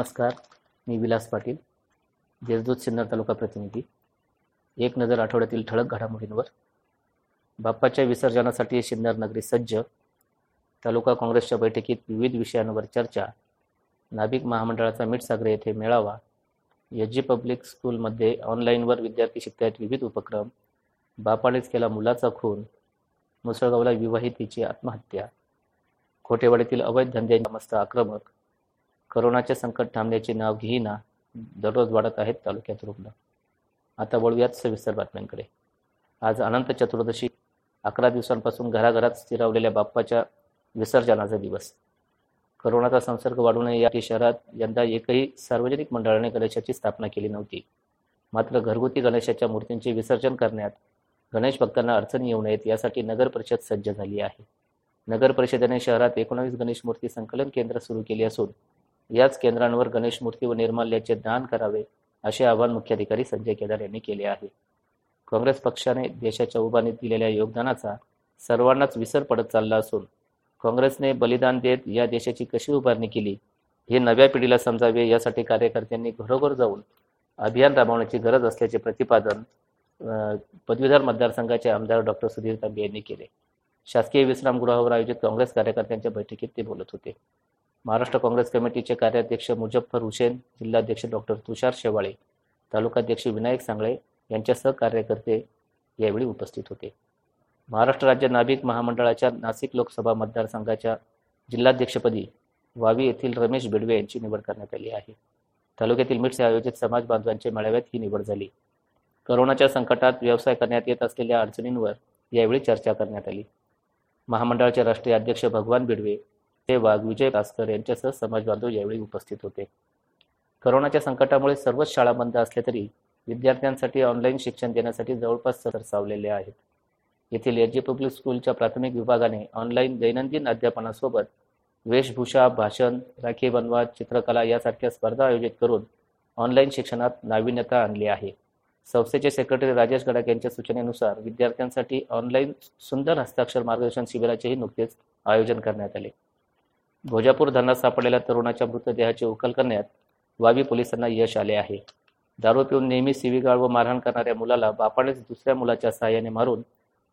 नमस्कार मी विलास पाटील देशदूत सिन्नर तालुका प्रतिनिधी. एक नजर आठवड्यातील ठळक घडामोडींवर. बाप्पाच्या विसर्जनासाठी सिन्नर नगरी सज्ज. तालुका काँग्रेसच्या बैठकीत विविध विषयांवर चर्चा. नाभिक महामंडळाचा मिठसागरे येथे मेळावा. एच जी पब्लिक स्कूलमध्ये ऑनलाईनवर विद्यार्थी शिकतायत विविध उपक्रम. बापानेच केला मुलाचा खून. मुसळगावला विवाहितेची आत्महत्या. खोटेवाडीतील अवैध धंद्यांच्या मस्त आक्रमक. करोनाचे संकट थांबण्याचे नाव घेईना दररोज वाढत आहेत तालुक्यात रुग्ण. आता वळूयात सविस्तर बातम्यांकडे. आज अनंत चतुर्दशी अकरा दिवसांपासून घराघरात स्थिरावलेल्या बाप्पाच्या विसर्जनाचा दिवस. करोनाचा संसर्ग वाढू नये या शहरात यंदा एकही सार्वजनिक मंडळाने गणेशाची स्थापना केली नव्हती. मात्र घरगुती गणेशाच्या मूर्तींचे विसर्जन करण्यात गणेश भक्तांना अडचणी येऊ नयेत यासाठी नगर परिषद सज्ज झाली आहे. नगर परिषदेने शहरात एकोणावीस गणेश मूर्ती संकलन केंद्र सुरू केली असून याच केंद्रांवर गणेश मूर्ती व निर्माल्याचे दान करावे असे आवाहन मुख्याधिकारी संजय केदार यांनी केले आहे. काँग्रेस पक्षाने देशाच्या उभारणीत दिलेल्या योगदानाचा सर्वांनाच विसर पडत चालला असून काँग्रेसने बलिदान देत या देशाची कशी उभारणी केली हे नव्या पिढीला समजावे यासाठी कार्यकर्त्यांनी घरोघर जाऊन अभियान राबवण्याची गरज असल्याचे प्रतिपादन पदवीधर मतदारसंघाचे आमदार डॉक्टर सुधीर तांबे यांनी केले. शासकीय विश्रामगृहावर आयोजित काँग्रेस कार्यकर्त्यांच्या बैठकीत ते बोलत होते. महाराष्ट्र काँग्रेस कमिटीचे कार्याध्यक्ष मुजफ्फर हुसेन जिल्हाध्यक्ष डॉक्टर तुषार शेवाळे तालुकाध्यक्ष विनायक सांगळे यांच्यासह कार्यकर्ते यावेळी उपस्थित होते. महाराष्ट्र राज्य नाभिक महामंडळाच्या नाशिक लोकसभा मतदारसंघाच्या जिल्हाध्यक्षपदी वावी येथील रमेश बेडवे यांची निवड करण्यात आली आहे. तालुक्यातील मिट्स आयोजित समाज बांधवांच्या मेळाव्यात ही निवड झाली. करोनाच्या संकटात व्यवसाय करण्यात येत असलेल्या अडचणींवर यावेळी चर्चा करण्यात आली. महामंडळाचे राष्ट्रीय अध्यक्ष भगवान बिडवे ते वाघ विजय भास्कर यांच्यासह समाज बांधव यावेळी उपस्थित होते. करोनाच्या संकटामुळे सर्वच शाळा बंद असल्या तरी विद्यार्थ्यांसाठी ऑनलाईन शिक्षण देण्यासाठी जवळपास सतर सावलेले आहेत. येथील एच जी पब्लिक स्कूलच्या प्राथमिक विभागाने ऑनलाईन दैनंदिन अध्यापनासोबत वेशभूषा भाषण राखी बनवा चित्रकला यासारख्या स्पर्धा आयोजित करून ऑनलाईन शिक्षणात नाविन्यता आणली आहे. संस्थेचे सेक्रेटरी राजेश गडाख यांच्या सूचनेनुसार विद्यार्थ्यांसाठी ऑनलाईन सुंदर हस्ताक्षर मार्गदर्शन शिबिराचेही नुकतेच आयोजन करण्यात आले. भोजापूर धरणात सापडलेल्या तरुणाच्या मृतदेहाची उकल करण्यात वावी पोलिसांना यश आले आहे. दारू पिऊन नेहमी सिविगाळ व मारहाण करणाऱ्या मुलाला बापानेच दुसऱ्या मुलाच्या सहाय्याने मारून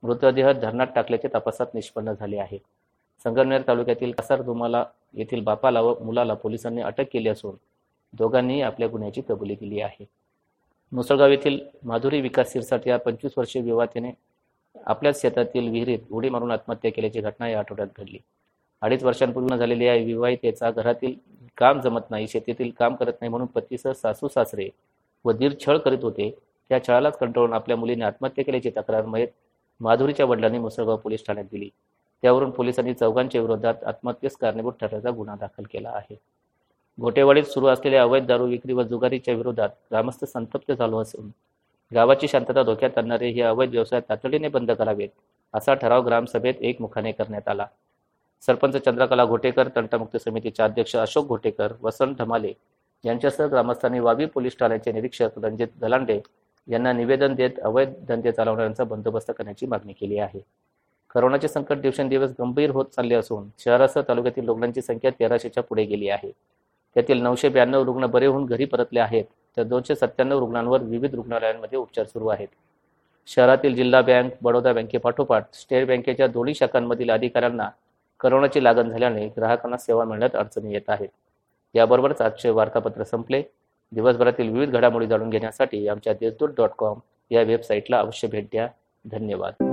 मृतदेह धरणात टाकल्याचे तपासात निष्पन्न झाले आहे. संगमनेर तालुक्यातील कासार दुमाला येथील बापाला व मुलाला पोलिसांनी अटक केली असून दोघांनीही आपल्या गुन्ह्याची कबुली दिली आहे. मुसळगाव येथील माधुरी विकास सिरसाट या पंचवीस वर्षीय विवाहाने आपल्याच शेतातील विहिरीत उडी मारून आत्महत्या केल्याची घटना या आठवड्यात घडली. अडीच वर्षांपूर्वी झालेली या विवाहितेचा घरातील काम जमत नाही शेतीतील काम करत नाही म्हणून पतीसह सासू सासरे व दीर छळ करीत होते. त्या छळालाच कंटाळून आपल्या मुलीने आत्महत्या केल्याची तक्रार मयत माधुरीच्या वडिलांनी मुसळगाव पोलीस ठाण्यात दिली. त्यावरून पोलिसांनी चौघांच्या विरोधात आत्महत्येस कारणीभूत ठरल्याचा गुन्हा दाखल केला आहे. घोटेवाडीत सुरू असलेल्या अवैध दारू विक्री व जुगारीच्या विरोधात ग्रामस्थ संतप्त झालो असून गावाची शांतता धोक्यात आणणारे हे अवैध व्यवसाय तातडीने बंद करावेत असा ठराव ग्रामसभेत एकमुखाने करण्यात आला. सरपंच चंद्रकला घोटेकर तंटमुक्त समितीचे अध्यक्ष अशोक घोटेकर वसंत ढमाले यांच्यासह ग्रामस्थांनी वावी पोलीस ठाण्याचे निरीक्षक रणजित गलांडे यांना निवेदन देत अवैध धंदे चालवणाऱ्यांचा बंदोबस्त करण्याची मागणी केली आहे. करोनाचे संकट दिवसेंदिवस गंभीर होत चालले असून शहरासह तालुक्यातील रुग्णांची संख्या तेराशेच्या पुढे गेली आहे. त्यातील नऊशे ब्याण्णव रुग्ण बरे होऊन घरी परतले आहेत तर दोनशे सत्त्याण्णव रुग्णांवर विविध रुग्णालयांमध्ये उपचार सुरू आहेत. शहरातील जिल्हा बँक बडोदा बँकेपाठोपाठ स्टेट बँकेच्या दोन्ही शाखांमधील अधिकाऱ्यांना करोनाची लागण झाल्याने ग्राहकांना सेवा मिळण्यात अडचणी येत आहेत. याबरोबरच आजचे वार्तापत्र संपले. दिवसभरातील विविध घडामोडी जाणून घेण्यासाठी आमच्या देशदूत डॉट कॉम या वेबसाईटला अवश्य भेट द्या. धन्यवाद.